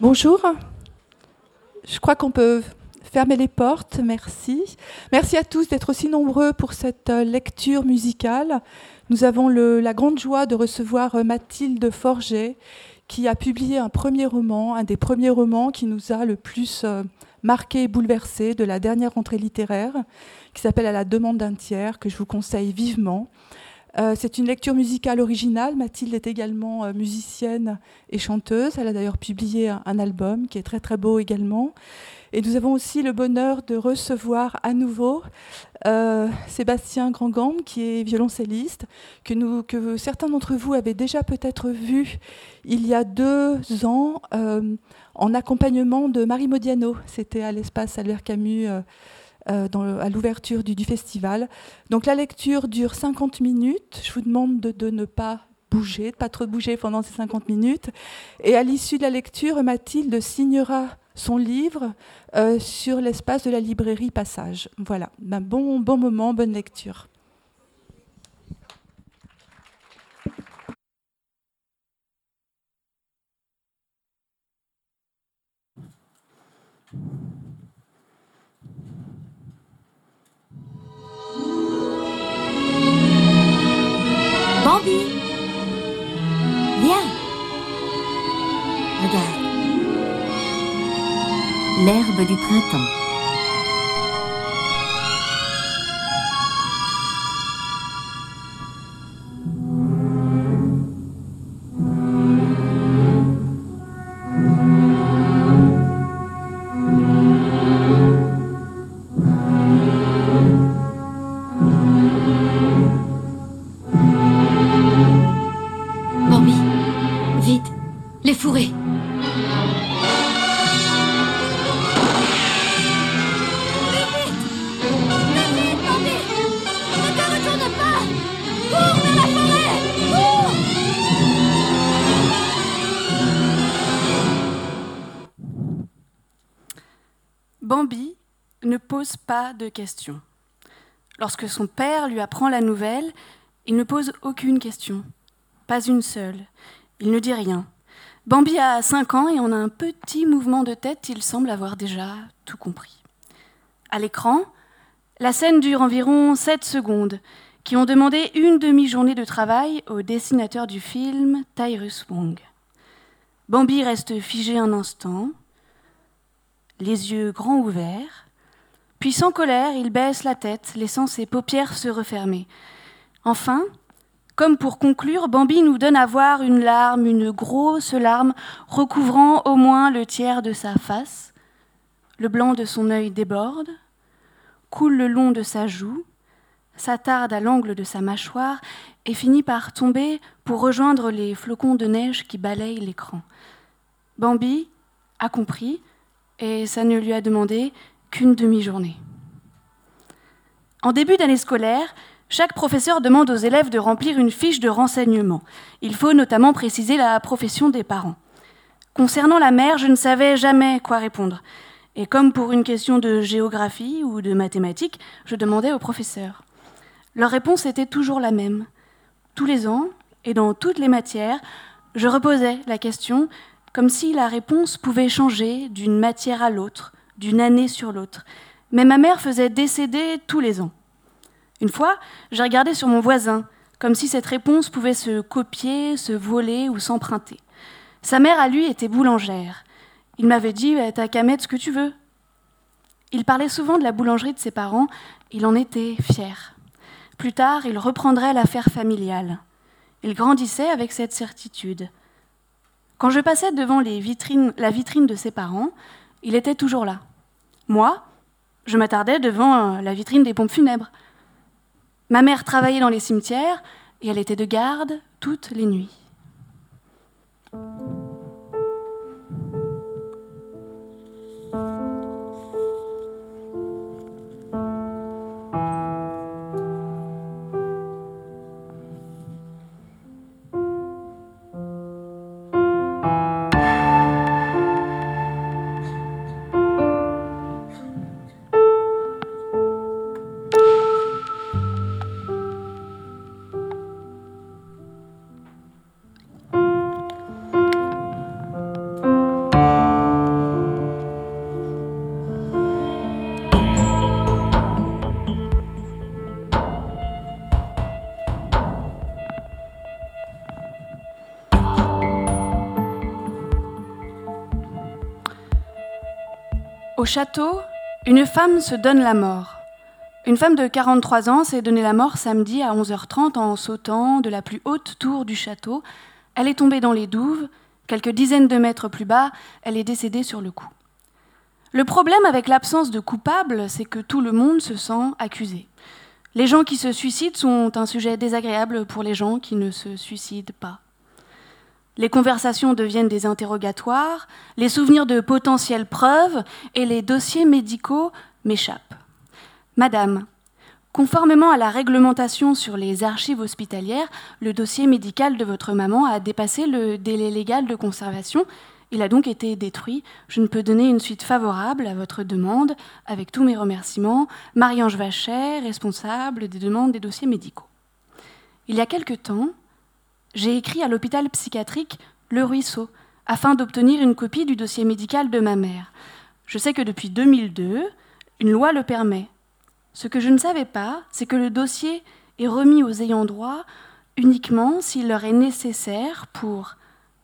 Bonjour. Je crois qu'on peut fermer les portes. Merci. Merci à tous d'être aussi nombreux pour cette euh, lecture musicale. Nous avons la grande joie de recevoir euh, Mathilde Forget, qui a publié un premier roman, un des premiers romans qui nous a le plus euh, marqué et bouleversé de la dernière rentrée littéraire, qui s'appelle À la demande d'un tiers, que je vous conseille vivement. Euh, c'est une lecture musicale originale. Mathilde est également euh, musicienne et chanteuse. Elle a d'ailleurs publié un, album qui est très très beau également. Et nous avons aussi le bonheur de recevoir à nouveau euh, Sébastien Grandgambe, qui est violoncelliste, que, que certains d'entre vous avaient déjà peut-être vu il y a deux ans en accompagnement de Marie Modiano. C'était à l'espace Albert Camus euh, à l'ouverture du, festival. Donc la lecture dure 50 minutes. Je vous demande de, ne pas bouger, de pas trop bouger pendant ces 50 minutes. Et à l'issue de la lecture, Mathilde signera son livre euh, sur l'espace de la librairie Passage. Voilà, un bon, bon moment, bonne lecture. Bambi Viens Regarde. L'herbe du printemps. Pas de questions. Lorsque son père lui apprend la nouvelle, il ne pose aucune question, pas une seule. Il ne dit rien. Bambi a 5 ans et en un petit mouvement de tête, il semble avoir déjà tout compris. À l'écran, la scène dure environ 7 secondes, qui ont demandé une demi-journée de travail au dessinateur du film, Tyrus Wong. Bambi reste figé un instant, les yeux grands ouverts, puis sans colère, il baisse la tête, laissant ses paupières se refermer. Enfin, comme pour conclure, Bambi nous donne à voir une larme, une grosse larme, recouvrant au moins le tiers de sa face. Le blanc de son œil déborde, coule le long de sa joue, s'attarde à l'angle de sa mâchoire et finit par tomber pour rejoindre les flocons de neige qui balayent l'écran. Bambi a compris, et ça ne lui a demandé qu'une demi-journée. En début d'année scolaire, chaque professeur demande aux élèves de remplir une fiche de renseignement. Il faut notamment préciser la profession des parents. Concernant la mère, je ne savais jamais quoi répondre. Et comme pour une question de géographie ou de mathématiques, je demandais aux professeurs. Leur réponse était toujours la même. Tous les ans, et dans toutes les matières, je reposais la question comme si la réponse pouvait changer d'une matière à l'autre, d'une année sur l'autre. Mais ma mère faisait décéder tous les ans. Une fois, j'ai regardé sur mon voisin, comme si cette réponse pouvait se copier, se voler ou s'emprunter. Sa mère, à lui, était boulangère. Il m'avait dit T'as qu'à mettre ce que tu veux. Il parlait souvent de la boulangerie de ses parents, il en était fier. Plus tard, il reprendrait l'affaire familiale. Il grandissait avec cette certitude. Quand je passais devant la vitrine de ses parents, il était toujours là. Moi, je m'attardais devant euh, la vitrine des pompes funèbres. Ma mère travaillait dans les cimetières et elle était de garde toutes les nuits. Au château, une femme se donne la mort. Une femme de 43 ans s'est donnée la mort samedi à 11h30 en sautant de la plus haute tour du château. Elle est tombée dans les douves. Quelques dizaines de mètres plus bas, elle est décédée sur le coup. Le problème avec l'absence de coupable, c'est que tout le monde se sent accusé. Les gens qui se suicident sont un sujet désagréable pour les gens qui ne se suicident pas. Les conversations deviennent des interrogatoires, les souvenirs de potentielles preuves et les dossiers médicaux m'échappent. Madame, conformément à la réglementation sur les archives hospitalières, le dossier médical de votre maman a dépassé le délai légal de conservation. Il a donc été détruit. Je ne peux donner une suite favorable à votre demande, avec tous mes remerciements. Marie-Ange Vachet, responsable des demandes des dossiers médicaux. Il y a quelque temps, j'ai écrit à l'hôpital psychiatrique Le Ruisseau afin d'obtenir une copie du dossier médical de ma mère. Je sais que depuis 2002, une loi le permet. Ce que je ne savais pas, c'est que le dossier est remis aux ayants droit uniquement s'il leur est nécessaire pour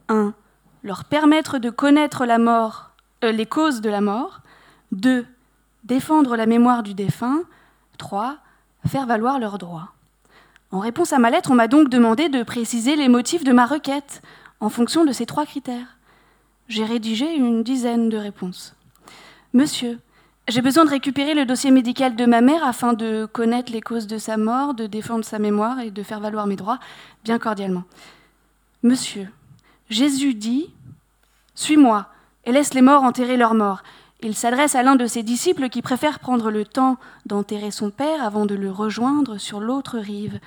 1. leur permettre de connaître la mort, euh, les causes de la mort, 2. défendre la mémoire du défunt, 3. faire valoir leurs droits. En réponse à ma lettre, on m'a donc demandé de préciser les motifs de ma requête en fonction de ces trois critères. J'ai rédigé une dizaine de réponses. Monsieur, j'ai besoin de récupérer le dossier médical de ma mère afin de connaître les causes de sa mort, de défendre sa mémoire et de faire valoir mes droits, bien cordialement. Monsieur, Jésus dit Suis-moi et laisse les morts enterrer leurs morts. Il s'adresse à l'un de ses disciples qui préfère prendre le temps d'enterrer son père avant de le rejoindre sur l'autre rive.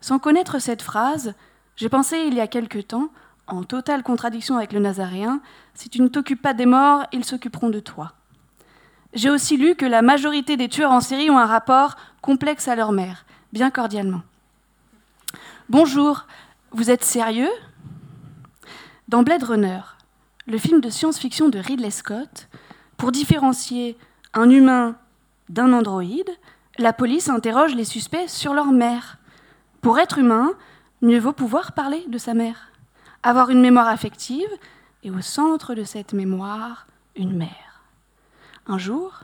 Sans connaître cette phrase, j'ai pensé il y a quelque temps, en totale contradiction avec le Nazaréen, si tu ne t'occupes pas des morts, ils s'occuperont de toi. J'ai aussi lu que la majorité des tueurs en série ont un rapport complexe à leur mère, bien cordialement. Bonjour, vous êtes sérieux? Dans Blade Runner, le film de science-fiction de Ridley Scott, pour différencier un humain d'un androïde, la police interroge les suspects sur leur mère. Pour être humain, mieux vaut pouvoir parler de sa mère, avoir une mémoire affective et au centre de cette mémoire, une mère. Un jour,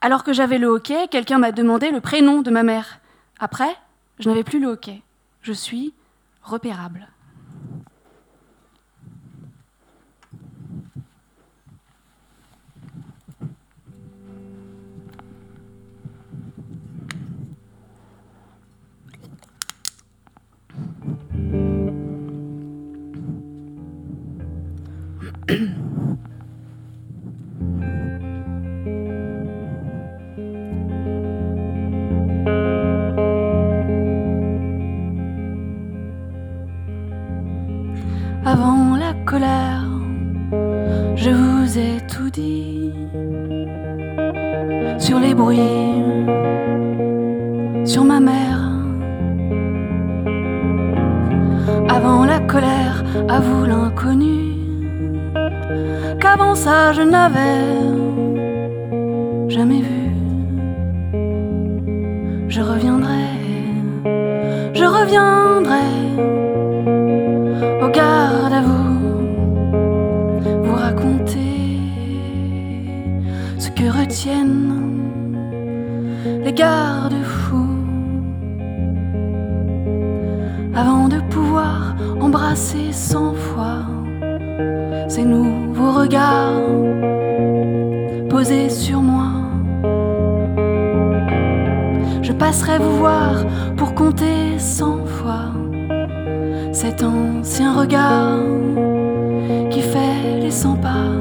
alors que j'avais le hockey, quelqu'un m'a demandé le prénom de ma mère. Après, je n'avais plus le hockey. Je suis repérable. Avant la colère, je vous ai tout dit sur les bruits, sur ma mère. Avant la colère, à vous l'inconnu, qu'avant ça je n'avais jamais vu. Je reviendrai, je reviendrai au garde à vous, vous raconter ce que retiennent les gardes-fous avant de pouvoir embrasser cent fois ces nouveaux regards posés sur moi. Je passerai vous voir pour compter cent fois cet ancien regard qui fait les cent pas.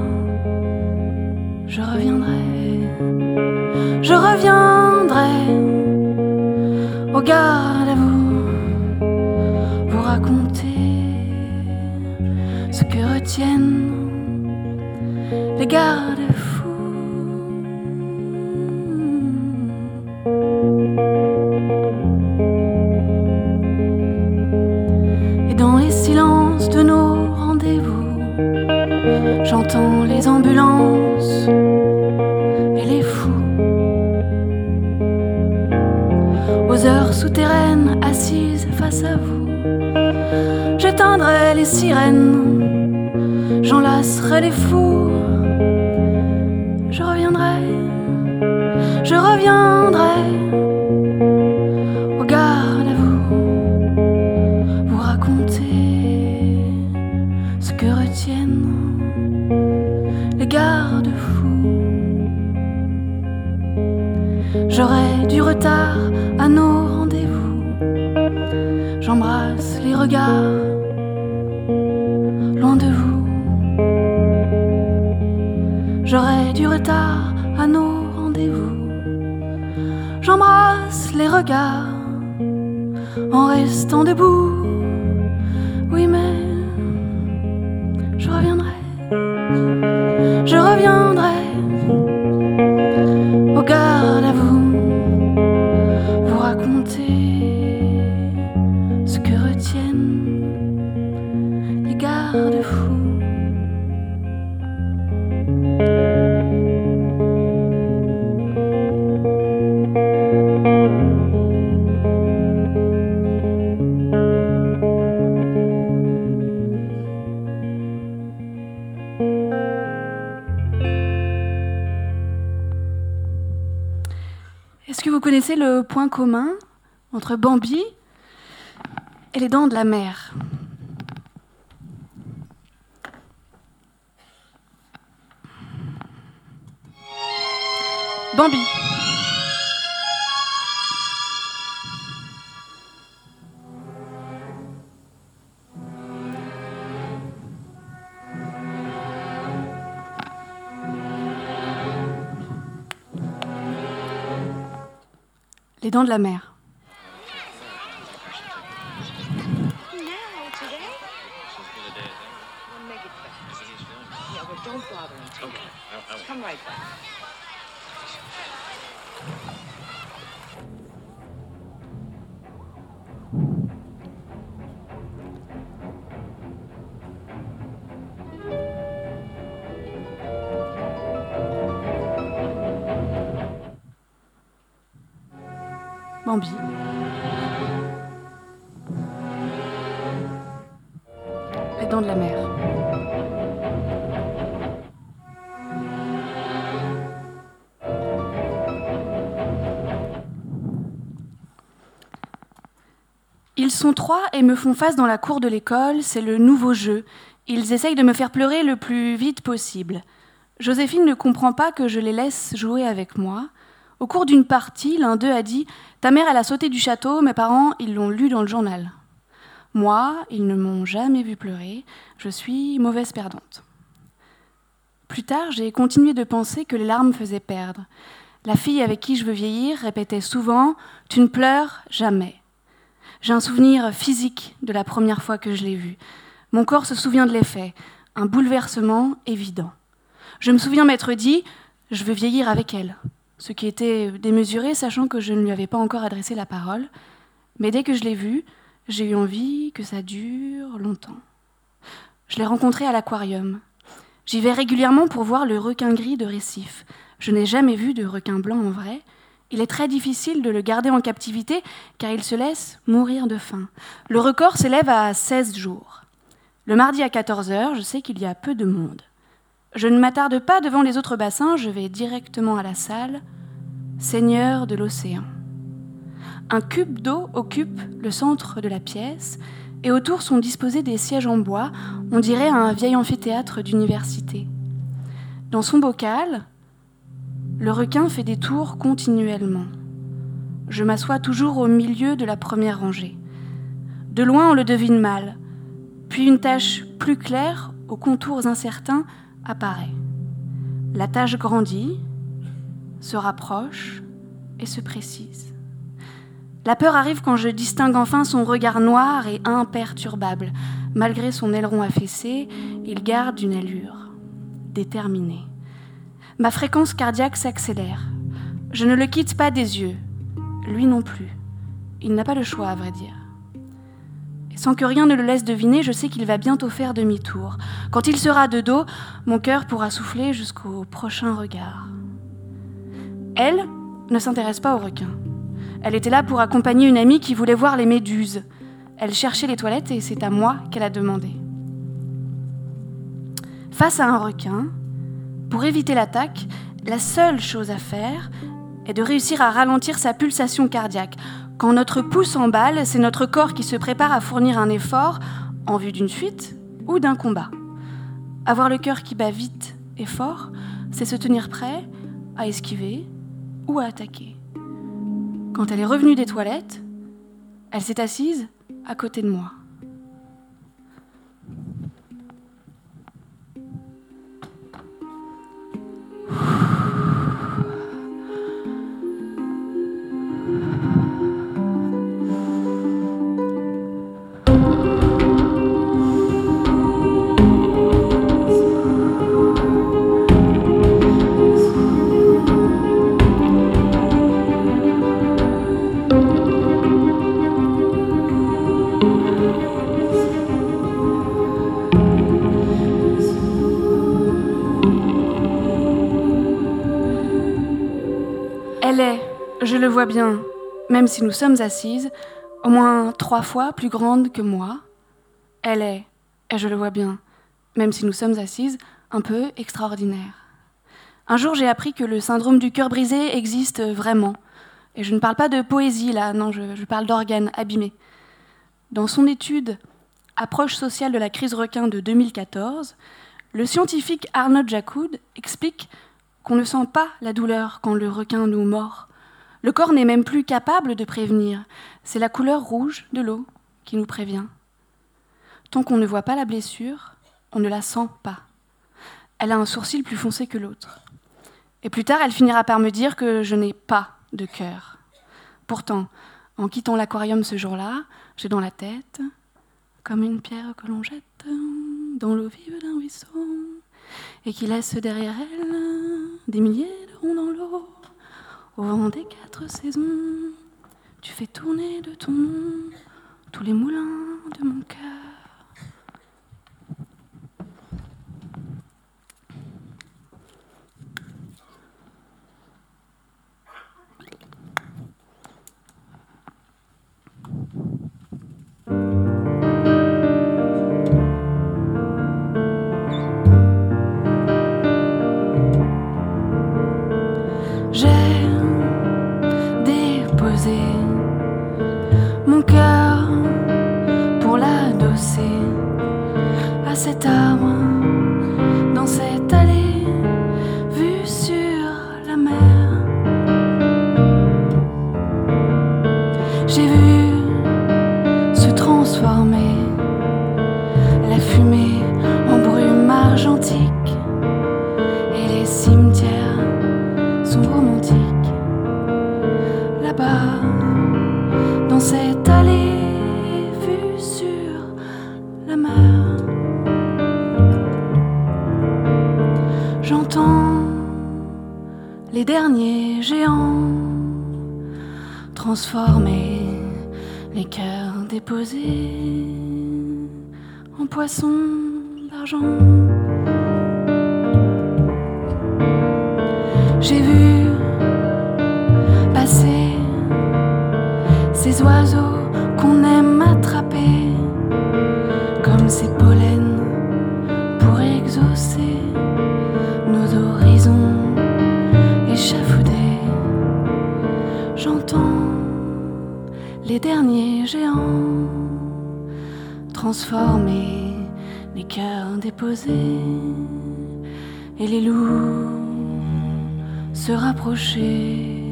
Je reviendrai, je reviendrai au garde les gardes-fous. Et dans les silences de nos rendez-vous, j'entends les ambulances et les fous. Aux heures souterraines, assises face à vous, j'éteindrai les sirènes, j'enlacerai les fous, reviendrai, je reviendrai. Au garde à vous, vous raconter ce que retiennent les garde-fous. J'aurai du retard à nos rendez-vous. J'embrasse les regards En restant debout. Connaissez le point commun entre Bambi et les dents de la mer Bambi. Dents de la mer. Les dents de la mer. Ils sont trois et me font face dans la cour de l'école, c'est le nouveau jeu. Ils essayent de me faire pleurer le plus vite possible. Joséphine ne comprend pas que je les laisse jouer avec moi. Au cours d'une partie, l'un d'eux a dit Ta mère, elle a sauté du château, mes parents, ils l'ont lu dans le journal. Moi, ils ne m'ont jamais vu pleurer, je suis mauvaise perdante. Plus tard, j'ai continué de penser que les larmes faisaient perdre. La fille avec qui je veux vieillir répétait souvent Tu ne pleures jamais. J'ai un souvenir physique de la première fois que je l'ai vue. Mon corps se souvient de l'effet, un bouleversement évident. Je me souviens m'être dit Je veux vieillir avec elle ce qui était démesuré, sachant que je ne lui avais pas encore adressé la parole. Mais dès que je l'ai vue, j'ai eu envie que ça dure longtemps. Je l'ai rencontré à l'aquarium. J'y vais régulièrement pour voir le requin gris de récif. Je n'ai jamais vu de requin blanc en vrai. Il est très difficile de le garder en captivité car il se laisse mourir de faim. Le record s'élève à 16 jours. Le mardi à 14h, je sais qu'il y a peu de monde. Je ne m'attarde pas devant les autres bassins, je vais directement à la salle. Seigneur de l'océan. Un cube d'eau occupe le centre de la pièce et autour sont disposés des sièges en bois, on dirait un vieil amphithéâtre d'université. Dans son bocal, le requin fait des tours continuellement. Je m'assois toujours au milieu de la première rangée. De loin, on le devine mal, puis une tache plus claire, aux contours incertains, apparaît. La tâche grandit, se rapproche et se précise. La peur arrive quand je distingue enfin son regard noir et imperturbable. Malgré son aileron affaissé, il garde une allure déterminée. Ma fréquence cardiaque s'accélère. Je ne le quitte pas des yeux, lui non plus. Il n'a pas le choix, à vrai dire. Sans que rien ne le laisse deviner, je sais qu'il va bientôt faire demi-tour. Quand il sera de dos, mon cœur pourra souffler jusqu'au prochain regard. Elle ne s'intéresse pas aux requins. Elle était là pour accompagner une amie qui voulait voir les méduses. Elle cherchait les toilettes et c'est à moi qu'elle a demandé. Face à un requin, pour éviter l'attaque, La seule chose à faire est de réussir à ralentir sa pulsation cardiaque. Quand notre pouce s'emballe, c'est notre corps qui se prépare à fournir un effort en vue d'une fuite ou d'un combat. Avoir le cœur qui bat vite et fort, c'est se tenir prêt à esquiver ou à attaquer. Quand elle est revenue des toilettes, elle s'est assise à côté de moi. Le vois bien, même si nous sommes assises, au moins trois fois plus grande que moi. Elle est, et je le vois bien, même si nous sommes assises, un peu extraordinaire. Un jour, j'ai appris que le syndrome du cœur brisé existe vraiment. Et je ne parle pas de poésie là, non, je, je parle d'organes abîmés. Dans son étude Approche sociale de la crise requin de 2014, le scientifique Arnaud Jacoud explique qu'on ne sent pas la douleur quand le requin nous mord. Le corps n'est même plus capable de prévenir. C'est la couleur rouge de l'eau qui nous prévient. Tant qu'on ne voit pas la blessure, on ne la sent pas. Elle a un sourcil plus foncé que l'autre. Et plus tard, elle finira par me dire que je n'ai pas de cœur. Pourtant, en quittant l'aquarium ce jour-là, j'ai dans la tête, comme une pierre que l'on jette dans l'eau vive d'un ruisseau, et qui laisse derrière elle des milliers de ronds dans l'eau. Au vent des quatre saisons, tu fais tourner de ton nom tous les moulins de mon cœur. Cet arbre dans cette allée vue sur la mer. J'ai vu se transformer la fumée cœurs déposés en poissons d'argent. Et les loups se rapprocher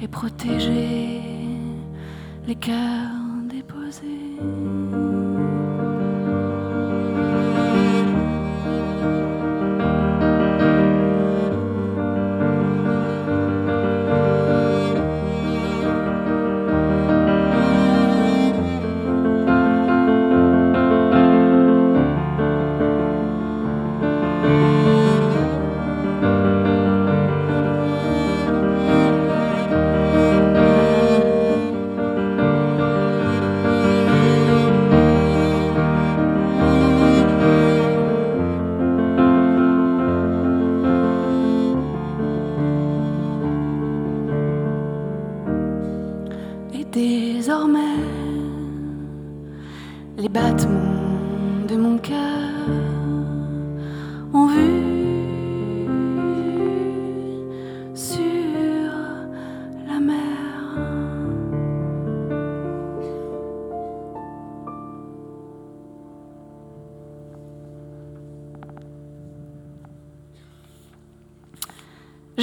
et protéger les cœurs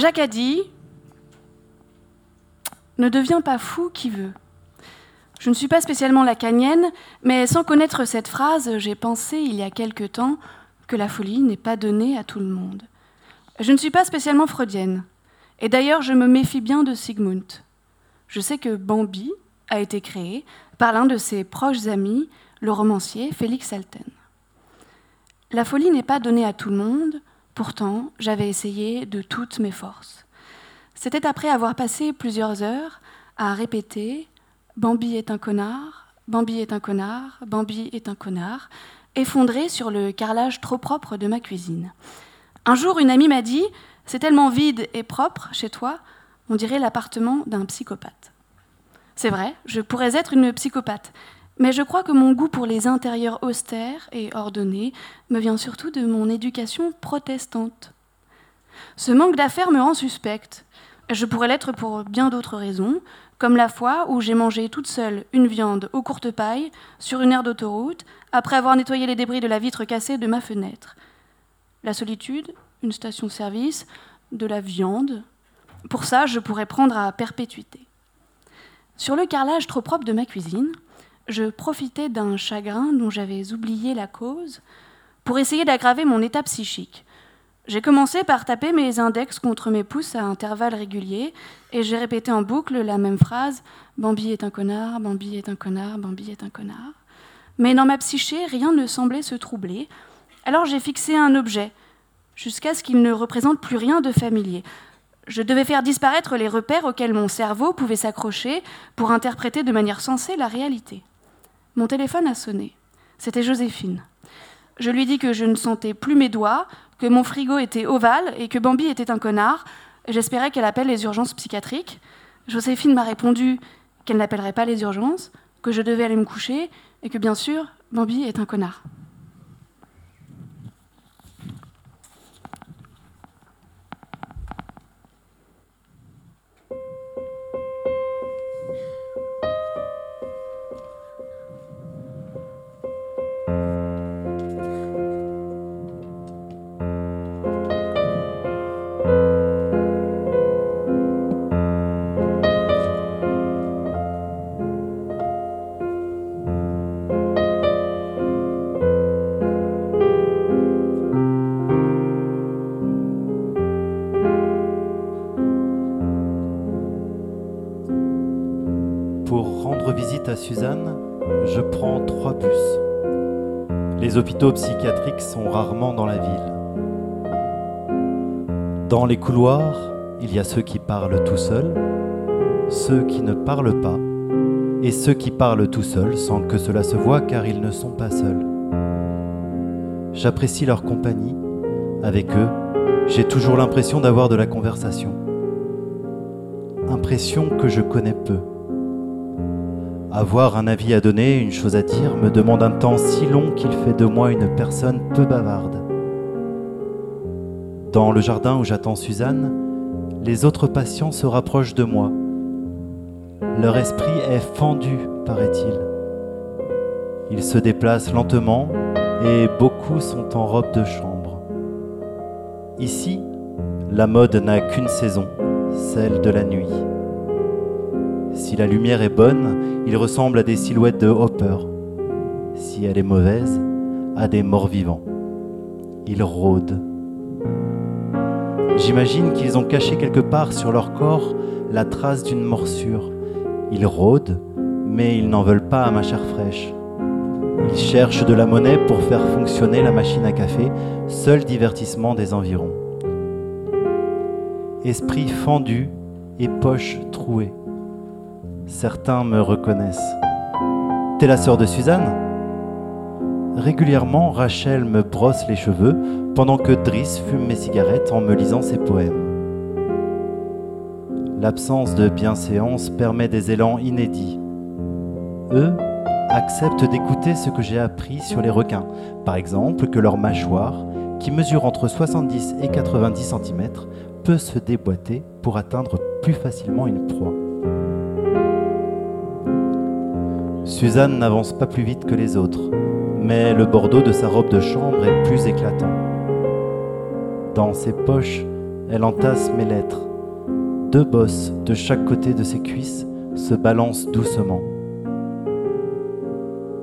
Jacques a dit Ne deviens pas fou qui veut. Je ne suis pas spécialement lacanienne, mais sans connaître cette phrase, j'ai pensé il y a quelque temps que la folie n'est pas donnée à tout le monde. Je ne suis pas spécialement freudienne, et d'ailleurs je me méfie bien de Sigmund. Je sais que Bambi a été créé par l'un de ses proches amis, le romancier Félix Alten. La folie n'est pas donnée à tout le monde, pourtant j'avais essayé de toutes mes forces. C'était après avoir passé plusieurs heures à répéter Bambi est un connard, Bambi est un connard, Bambi est un connard, effondré sur le carrelage trop propre de ma cuisine. Un jour, une amie m'a dit C'est tellement vide et propre chez toi, on dirait l'appartement d'un psychopathe. C'est vrai, je pourrais être une psychopathe, mais je crois que mon goût pour les intérieurs austères et ordonnés me vient surtout de mon éducation protestante. Ce manque d'affaires me rend suspecte. Je pourrais l'être pour bien d'autres raisons, comme la fois où j'ai mangé toute seule une viande aux courtes pailles sur une aire d'autoroute après avoir nettoyé les débris de la vitre cassée de ma fenêtre. La solitude, une station-service, de la viande. Pour ça, je pourrais prendre à perpétuité. Sur le carrelage trop propre de ma cuisine, je profitais d'un chagrin dont j'avais oublié la cause pour essayer d'aggraver mon état psychique. J'ai commencé par taper mes index contre mes pouces à intervalles réguliers et j'ai répété en boucle la même phrase Bambi est un connard, Bambi est un connard, Bambi est un connard. Mais dans ma psyché, rien ne semblait se troubler. Alors j'ai fixé un objet, jusqu'à ce qu'il ne représente plus rien de familier. Je devais faire disparaître les repères auxquels mon cerveau pouvait s'accrocher pour interpréter de manière sensée la réalité. Mon téléphone a sonné. C'était Joséphine. Je lui dis que je ne sentais plus mes doigts, que mon frigo était ovale et que Bambi était un connard. J'espérais qu'elle appelle les urgences psychiatriques. Joséphine m'a répondu qu'elle n'appellerait pas les urgences, que je devais aller me coucher et que bien sûr, Bambi est un connard. Suzanne, je prends trois bus. Les hôpitaux psychiatriques sont rarement dans la ville. Dans les couloirs, il y a ceux qui parlent tout seuls, ceux qui ne parlent pas, et ceux qui parlent tout seuls sans que cela se voie car ils ne sont pas seuls. J'apprécie leur compagnie. Avec eux, j'ai toujours l'impression d'avoir de la conversation. Impression que je connais peu. Avoir un avis à donner, une chose à dire, me demande un temps si long qu'il fait de moi une personne peu bavarde. Dans le jardin où j'attends Suzanne, les autres patients se rapprochent de moi. Leur esprit est fendu, paraît-il. Ils se déplacent lentement et beaucoup sont en robe de chambre. Ici, la mode n'a qu'une saison, celle de la nuit. Si la lumière est bonne, il ressemble à des silhouettes de Hopper. Si elle est mauvaise, à des morts-vivants. Ils rôdent. J'imagine qu'ils ont caché quelque part sur leur corps la trace d'une morsure. Ils rôdent, mais ils n'en veulent pas à ma chair fraîche. Ils cherchent de la monnaie pour faire fonctionner la machine à café, seul divertissement des environs. Esprit fendu et poche trouée. Certains me reconnaissent. T'es la sœur de Suzanne? Régulièrement, Rachel me brosse les cheveux pendant que Driss fume mes cigarettes en me lisant ses poèmes. L'absence de bienséance permet des élans inédits. Eux acceptent d'écouter ce que j'ai appris sur les requins, par exemple que leur mâchoire, qui mesure entre 70 et 90 cm, peut se déboîter pour atteindre plus facilement une proie. Suzanne n'avance pas plus vite que les autres, mais le bordeaux de sa robe de chambre est plus éclatant. Dans ses poches elle entasse mes lettres. Deux bosses de chaque côté de ses cuisses se balancent doucement.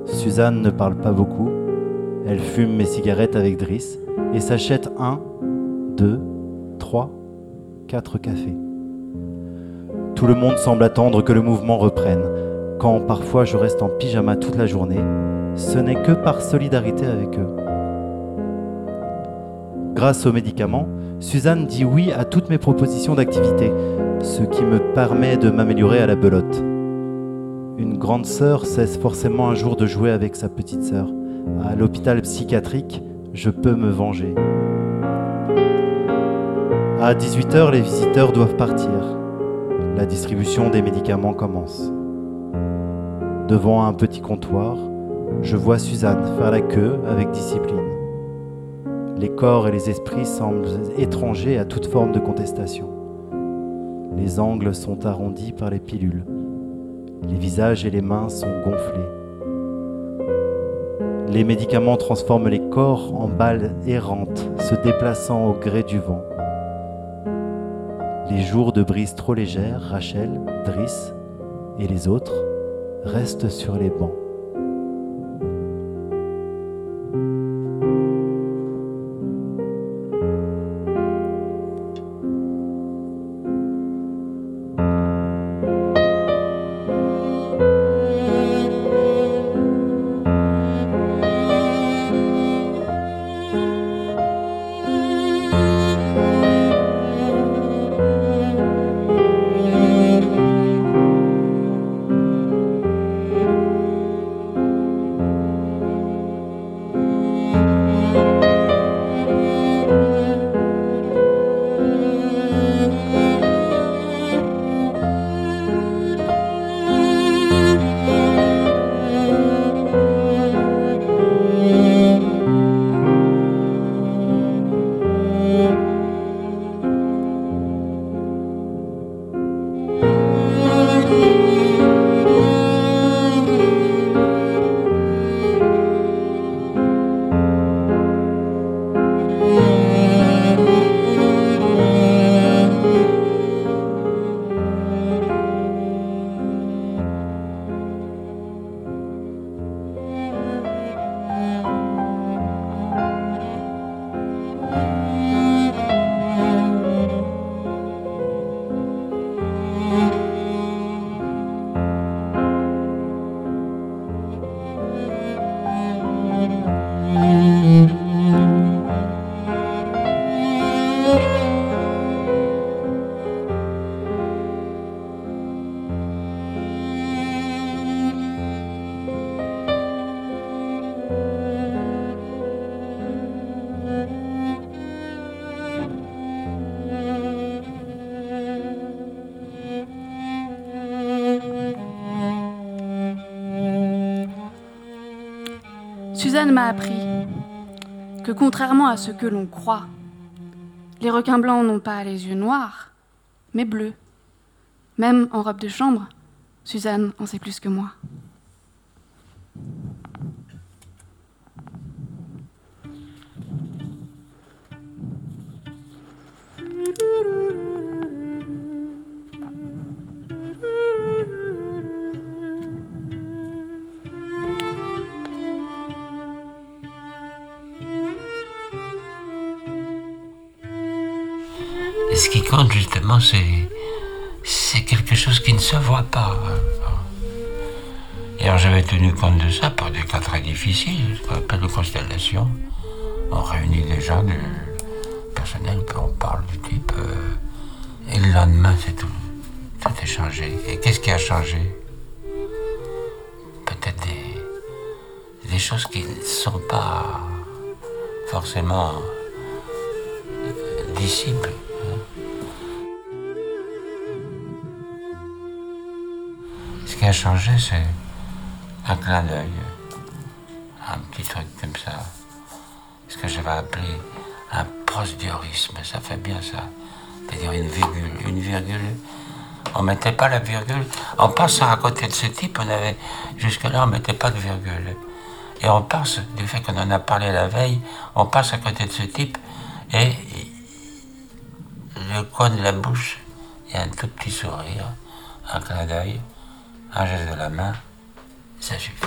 Suzanne ne parle pas beaucoup. Elle fume mes cigarettes avec Driss et s'achète un, deux, trois, quatre cafés. Tout le monde semble attendre que le mouvement reprenne. Quand parfois je reste en pyjama toute la journée, ce n'est que par solidarité avec eux. Grâce aux médicaments, Suzanne dit oui à toutes mes propositions d'activité, ce qui me permet de m'améliorer à la belote. Une grande sœur cesse forcément un jour de jouer avec sa petite sœur. À l'hôpital psychiatrique, je peux me venger. À 18h, les visiteurs doivent partir. La distribution des médicaments commence. Devant un petit comptoir, je vois Suzanne faire la queue avec discipline. Les corps et les esprits semblent étrangers à toute forme de contestation. Les angles sont arrondis par les pilules. Les visages et les mains sont gonflés. Les médicaments transforment les corps en balles errantes, se déplaçant au gré du vent. Les jours de brise trop légère, Rachel, Driss et les autres restent sur les bancs. Suzanne m'a appris que contrairement à ce que l'on croit, les requins blancs n'ont pas les yeux noirs, mais bleus. Même en robe de chambre, Suzanne en sait plus que moi. C'est, quelque chose qui ne se voit pas. Et alors j'avais tenu compte de ça pour des cas très difficiles, ce qu'on appelle de constellation. On réunit des gens du personnel, puis on parle du type. euh, et le lendemain, c'est tout. Tout est changé. Et qu'est-ce qui a changé? Peut-être des, choses qui ne sont pas forcément disciples. Qui a changé, c'est un clin d'œil, un petit truc comme ça. Ce que je vais appeler un prosdiorisme, ça fait bien ça. C'est-à-dire une virgule, une virgule. On mettait pas la virgule. En passant à côté de ce type, on avait jusque-là, on mettait pas de virgule. Et on passe, du fait qu'on en a parlé la veille, on passe à côté de ce type et le coin de la bouche et un tout petit sourire, un clin d'œil, un geste de la main, ça suffit.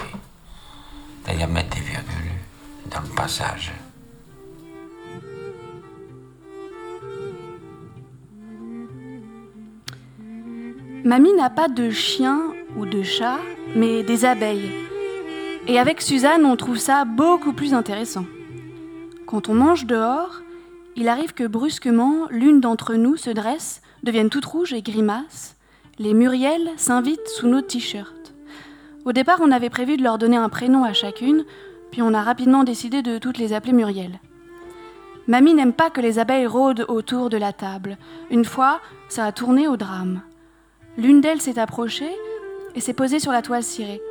D'ailleurs, mettre des virgules dans le passage. Mamie n'a pas de chien ou de chat, mais des abeilles. Et avec Suzanne, on trouve ça beaucoup plus intéressant. Quand on mange dehors, il arrive que brusquement, l'une d'entre nous se dresse, devienne toute rouge et grimace. Les Muriel s'invitent sous nos t-shirts. Au départ, on avait prévu de leur donner un prénom à chacune, puis on a rapidement décidé de toutes les appeler Muriel. Mamie n'aime pas que les abeilles rôdent autour de la table. Une fois, ça a tourné au drame. L'une d'elles s'est approchée et s'est posée sur la toile cirée.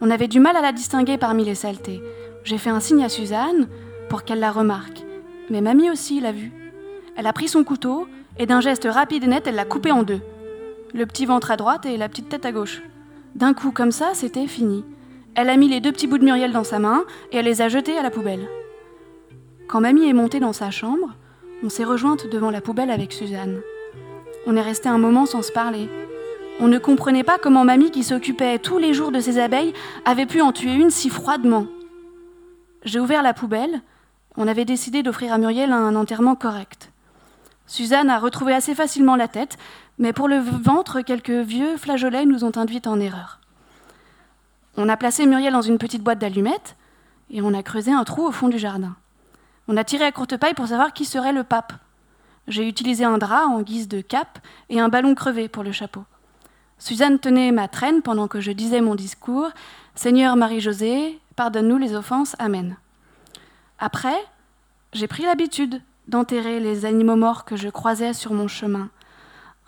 On avait du mal à la distinguer parmi les saletés. J'ai fait un signe à Suzanne pour qu'elle la remarque. Mais mamie aussi l'a vue. Elle a pris son couteau et d'un geste rapide et net, elle l'a coupé en deux. Le petit ventre à droite et la petite tête à gauche. D'un coup, comme ça, c'était fini. Elle a mis les deux petits bouts de Muriel dans sa main et elle les a jetés à la poubelle. Quand mamie est montée dans sa chambre, on s'est rejointe devant la poubelle avec Suzanne. On est resté un moment sans se parler. On ne comprenait pas comment mamie, qui s'occupait tous les jours de ses abeilles, avait pu en tuer une si froidement. J'ai ouvert la poubelle. On avait décidé d'offrir à Muriel un enterrement correct. Suzanne a retrouvé assez facilement la tête, mais pour le ventre, quelques vieux flageolets nous ont induites en erreur. On a placé Muriel dans une petite boîte d'allumettes et on a creusé un trou au fond du jardin. On a tiré à courte paille pour savoir qui serait le pape. J'ai utilisé un drap en guise de cape et un ballon crevé pour le chapeau. Suzanne tenait ma traîne pendant que je disais mon discours. Seigneur Marie-Josée, pardonne-nous les offenses. Amen. Après, j'ai pris l'habitude d'enterrer les animaux morts que je croisais sur mon chemin.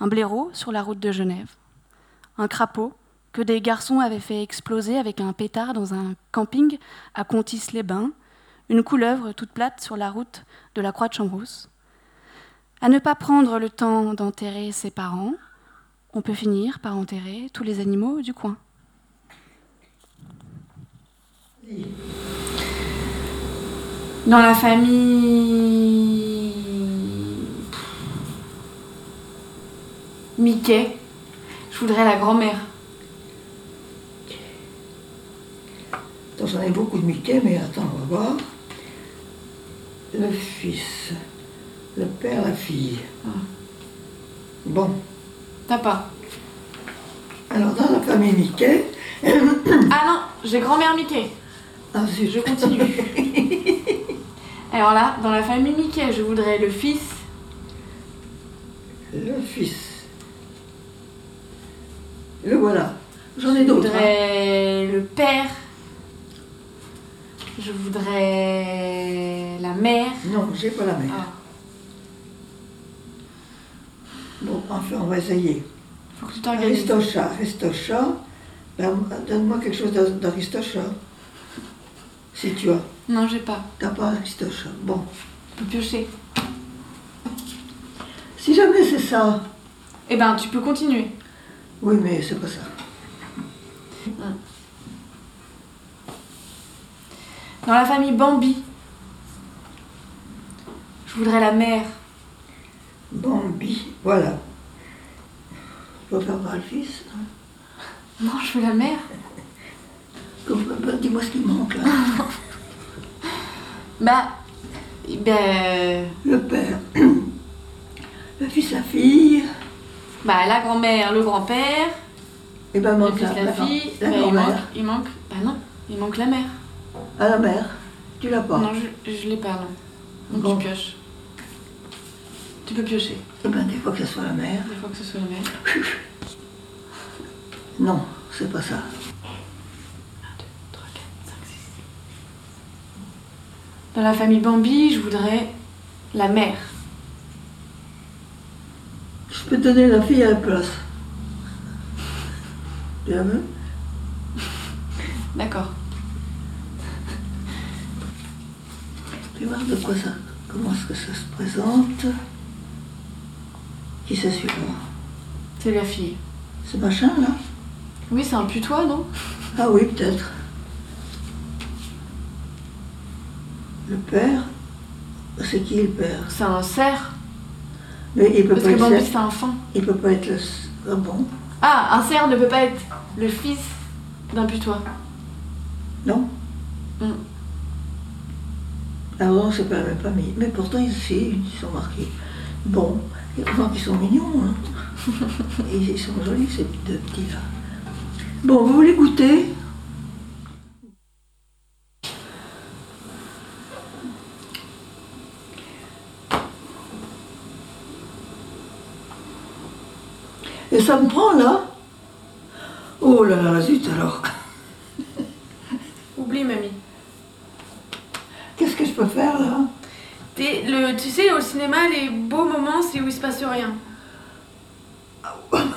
Un blaireau sur la route de Genève. Un crapaud que des garçons avaient fait exploser avec un pétard dans un camping à Contis-les-Bains. Une couleuvre toute plate sur la route de la Croix de Chambrousse. À ne pas prendre le temps d'enterrer ses parents, on peut finir par enterrer tous les animaux du coin. Dans la famille Mickey, je voudrais la grand-mère. J'en ai beaucoup de Mickey, mais attends, on va voir. Le fils, le père, la fille. Ah. Bon, T'as pas alors dans la famille Mickey, Ah non, j'ai grand-mère Mickey. ah, Je continue. Alors là, dans la famille Mickey, je voudrais le fils, le fils. Le voilà. J'en ai je d'autres. hein. voudrais le père, je voudrais la mère. Non, j'ai pas la mère. Ah, Bon, enfin, on va essayer. faut que tu t'organises. Aristocha, Aristocha. Ben, Donne-moi quelque chose d'A- d'Aristocha. Si tu as. Non, j'ai pas. T'as pas Aristocha. Bon. Tu peux piocher. Si jamais c'est ça. Eh ben, tu peux continuer. Oui, mais c'est pas ça. Dans la famille Bambi, je voudrais la mère. Bambi. Voilà. Je peux faire par le fils. hein. Non, je veux la mère. Comme- ben, Dis-moi ce qui manque là. Bah, ben, Le père. Le fils, la fille. bah la grand-mère, le grand-père, Et ben le manque fils, la, fille. la Bah, il manque, il manque. Bah non, il manque la mère. À la mère. Tu l'as pas. Non, je, je l'ai pas, non. Donc Bon. tu pioches. Tu peux piocher, Eh ben, des fois que ce soit la mère. des fois que ce soit la mère. Non, c'est pas ça. 3, 4, 5, 6. Dans la famille Bambi, je voudrais la mère. Je peux te donner la fille à la place. Veux? D'accord. Tu vois de quoi ça Comment est-ce que ça se présente? Qui c'est celui-là C'est la fille. Ce machin là Oui, c'est un putois, non? Ah oui, peut-être. Le père C'est qui le père C'est un cerf. Mais il peut Parce pas que être Bambi, c'est un fan. Il peut pas être le. Ah bon? Ah, un cerf ne peut pas être le fils d'un putois. Non? Mm. Ah non, c'est pas la même famille. Mais pourtant, ils, sont marqués. Bon, et enfin, ils sont mignons. Hein. Ils sont jolis, ces deux petits-là. Bon, vous voulez goûter? Ça me prend là Oh là là, zut alors Oublie, mamie. Qu'est-ce que je peux faire là? T'es- le, tu sais, au cinéma, les beaux moments, c'est où il se passe rien.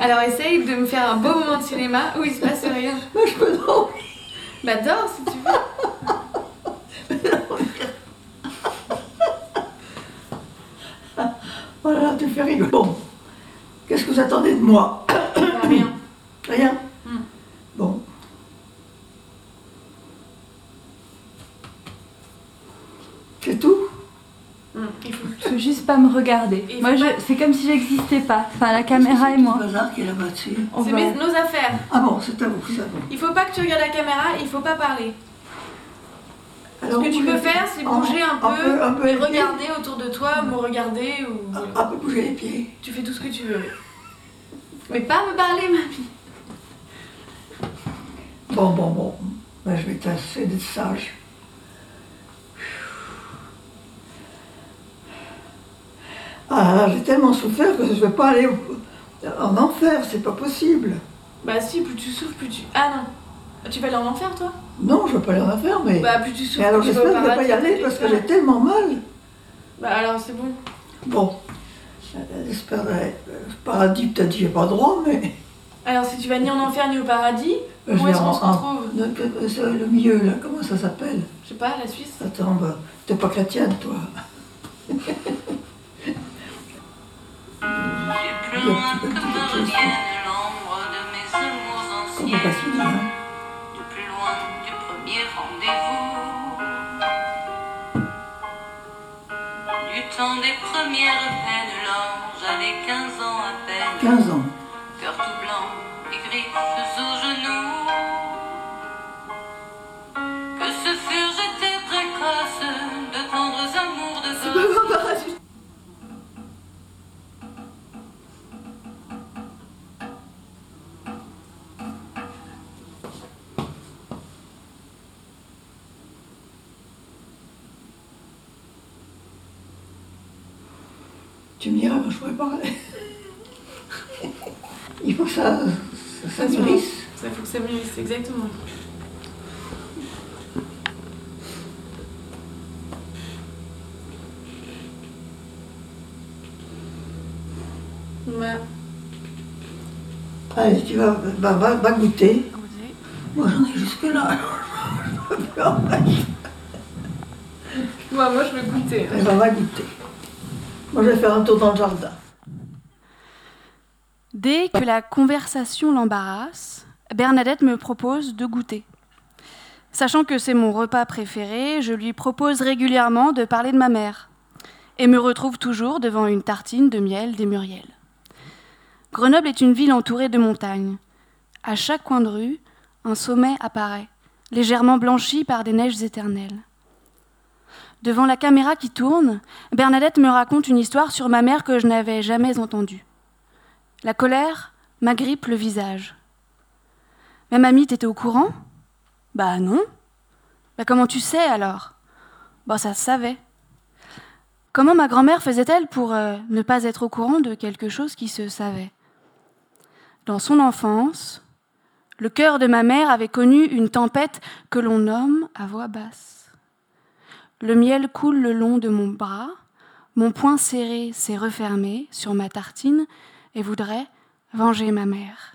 Alors essaye de me faire un beau moment de cinéma où il se passe rien. Moi je peux dormir. Bah dors si tu veux. Voilà, tu fais rigoler. Bon, qu'est-ce que vous attendez de moi rien. Rien Hmm. Bon. C'est tout Hum, il faut- juste pas me regarder. Moi, je, pas- c'est comme si j'existais pas. Enfin, la caméra et moi. C'est le bazar qui est là-bas dessus. C'est va- nos affaires. Ah bon, c'est à vous, c'est à vous. Il faut pas que tu regardes la caméra, il faut pas parler. Ce que tu peux voulez- faire, c'est un- bouger un, un peu, un et pieds regarder autour de toi, me regarder ou Un peu bouger les pieds. tu fais tout ce que tu veux. Mais pas me parler, mamie. Bon, bon, bon. Ben, je vais tâcher d'être sage. Ah, j'ai tellement souffert que je ne vais pas aller en enfer, c'est pas possible. Bah si, plus tu souffres, plus tu... Ah non. Tu vas aller en enfer, toi? Non, je ne vais pas aller en enfer, mais. Bah plus tu souffres, mais alors plus j'espère que je ne vais pas y aller plus parce que j'ai tellement mal. Bah alors c'est bon. Bon, euh, j'espère. euh, paradis, peut-être j'y ai pas droit, mais. Alors si tu vas ni en enfer ni au paradis, euh, où je vais est-ce qu'on se retrouve? le, le- c'est le milieu, là, comment ça s'appelle? Je sais pas, la Suisse Attends, bah, t'es pas chrétienne, toi. Plus Il y a que l'ombre de. Hein? Plus loin du premier rendez-vous, du temps des premières peines, lors j'avais 15 ans à peine, 15 ans. cœur tout blanc, Il faut que ça, ça, ça se mûrisse. Ça faut que ça mûrisse, exactement. Ouais. Allez, tu vas, va, va, va goûter. Moi, j'en ai jusque-là. Ouais, moi je vais goûter. Elle va, va goûter. Moi, je vais faire un tour dans le jardin. Dès que la conversation l'embarrasse, Bernadette me propose de goûter. Sachant que c'est mon repas préféré, je lui propose régulièrement de parler de ma mère et me retrouve toujours devant une tartine de miel des Muriel. Grenoble est une ville entourée de montagnes. À chaque coin de rue, un sommet apparaît, légèrement blanchi par des neiges éternelles. Devant la caméra qui tourne, Bernadette me raconte une histoire sur ma mère que je n'avais jamais entendue. La colère m'agrippe le visage. Mais mamie, t'étais au courant? Bah non. Bah comment tu sais alors? Bah ça se savait. Comment ma grand-mère faisait-elle pour euh, ne pas être au courant de quelque chose qui se savait? Dans son enfance, le cœur de ma mère avait connu une tempête que l'on nomme à voix basse. Le miel coule le long de mon bras, mon poing serré s'est refermé sur ma tartine et voudrait venger ma mère.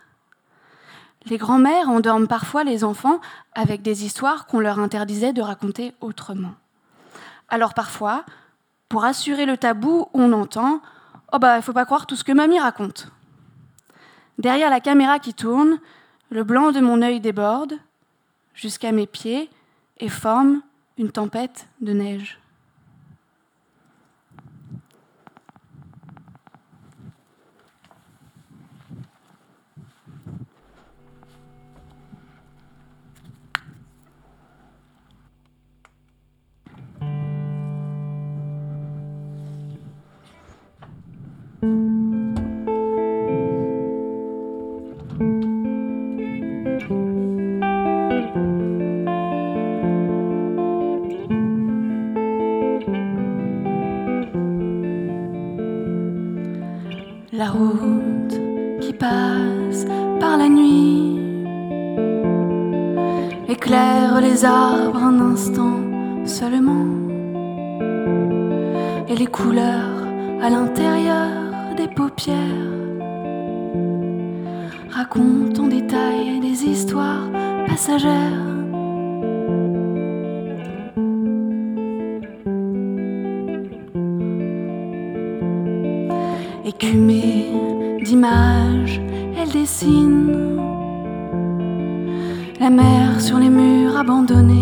Les grands-mères endorment parfois les enfants avec des histoires qu'on leur interdisait de raconter autrement. Alors parfois, pour assurer le tabou, on entend Oh bah, il faut pas croire tout ce que mamie raconte. Derrière la caméra qui tourne, le blanc de mon œil déborde jusqu'à mes pieds et forme une tempête de neige. La route qui passe par la nuit éclaire les arbres un instant seulement et les couleurs à l'intérieur pierre. Raconte en détail des histoires passagères. Écumée d'images, elle dessine la mer sur les murs abandonnés.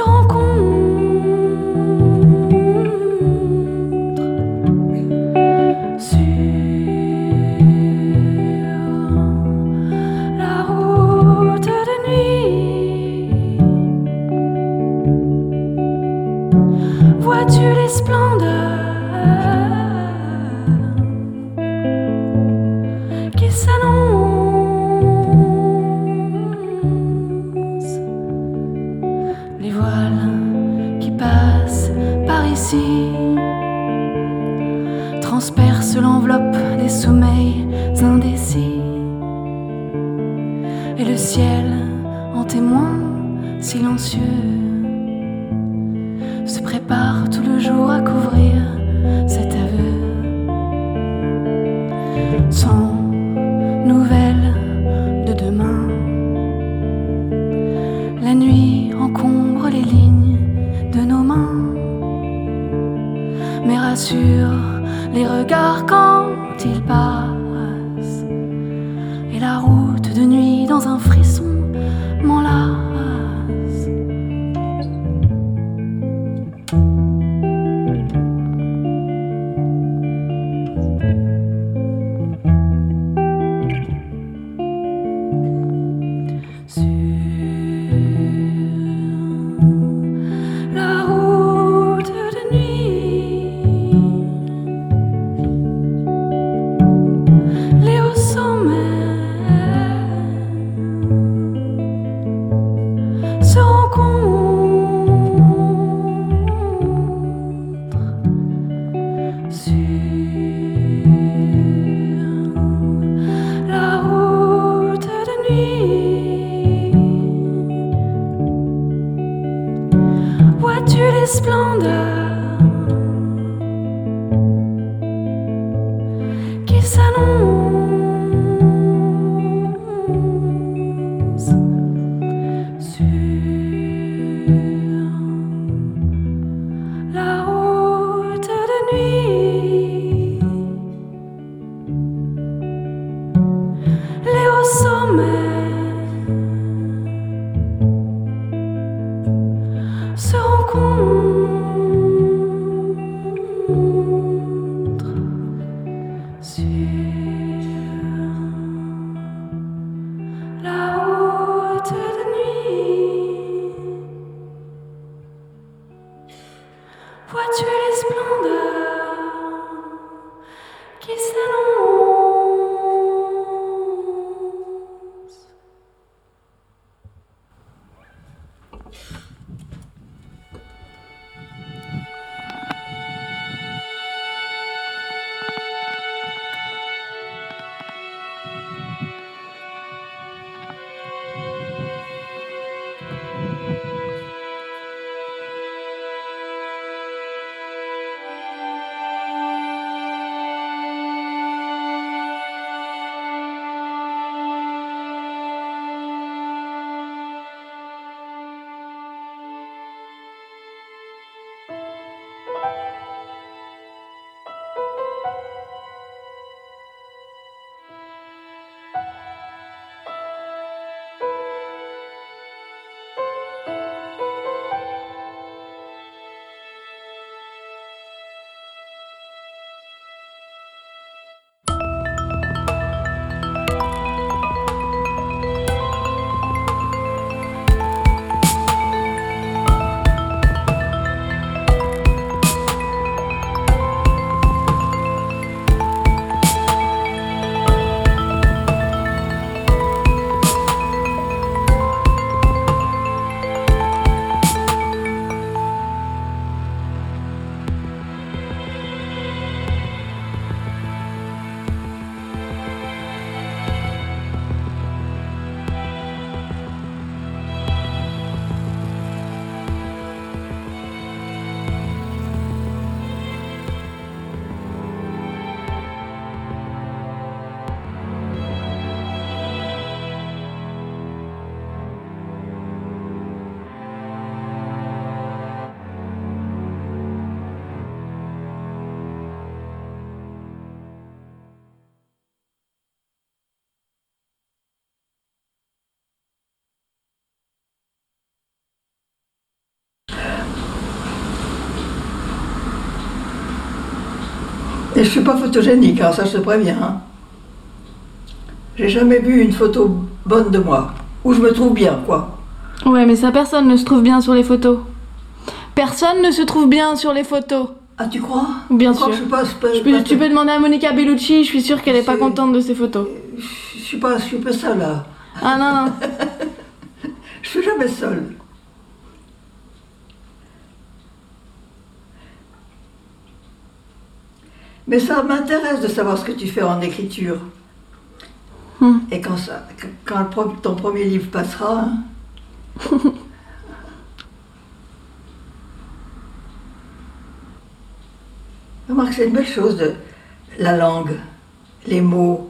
j'en compte. Et je suis pas photogénique, ça je te préviens. Hein. J'ai jamais vu une photo bonne de moi. Où je me trouve bien, quoi. Ouais, mais ça, personne ne se trouve bien sur les photos. Personne ne se trouve bien sur les photos. Ah, tu crois? Bien Tu sûr. que je suis pas- pas- Je peux- pas- tu peux demander à Monica Bellucci, je suis sûre qu'elle est pas contente de ses photos. Je suis pas, je suis pas seule là. Ah non, non. Je suis jamais seule. Mais ça m'intéresse de savoir ce que tu fais en écriture. Hmm. Et quand, ça, ton premier livre passera, hein. remarque, c'est une belle chose, de, la langue, les mots.